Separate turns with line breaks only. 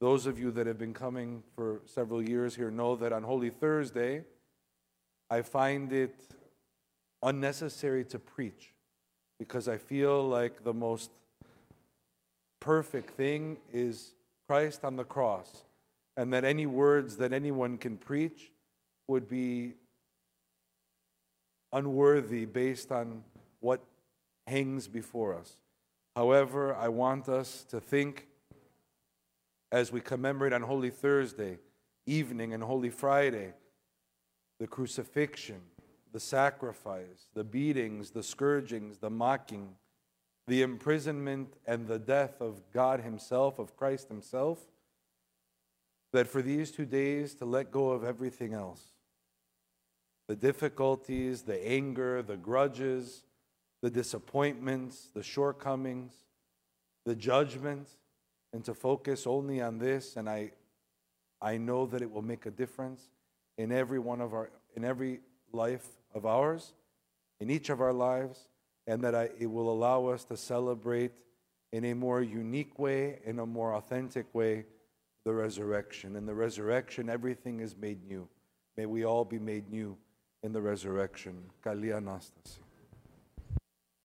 Those of you that have been coming for several years here know that on Holy Thursday, I find it unnecessary to preach because I feel like the most perfect thing is Christ on the cross, and that any words that anyone can preach would be unworthy based on what hangs before us. However, I want us to think as we commemorate on Holy Thursday evening and Holy Friday the crucifixion, the sacrifice, the beatings, the scourgings, the mocking, the imprisonment, and the death of God Himself, of Christ Himself, that for these two days to let go of everything else the difficulties, the anger, the grudges, the disappointments, the shortcomings, the judgment, and to focus only on this. And I, I know that it will make a difference in every one of our, in every life of ours, in each of our lives, and that I, it will allow us to celebrate in a more unique way, in a more authentic way, the resurrection. In the resurrection, everything is made new. May we all be made new in the resurrection. Kali Anastasi.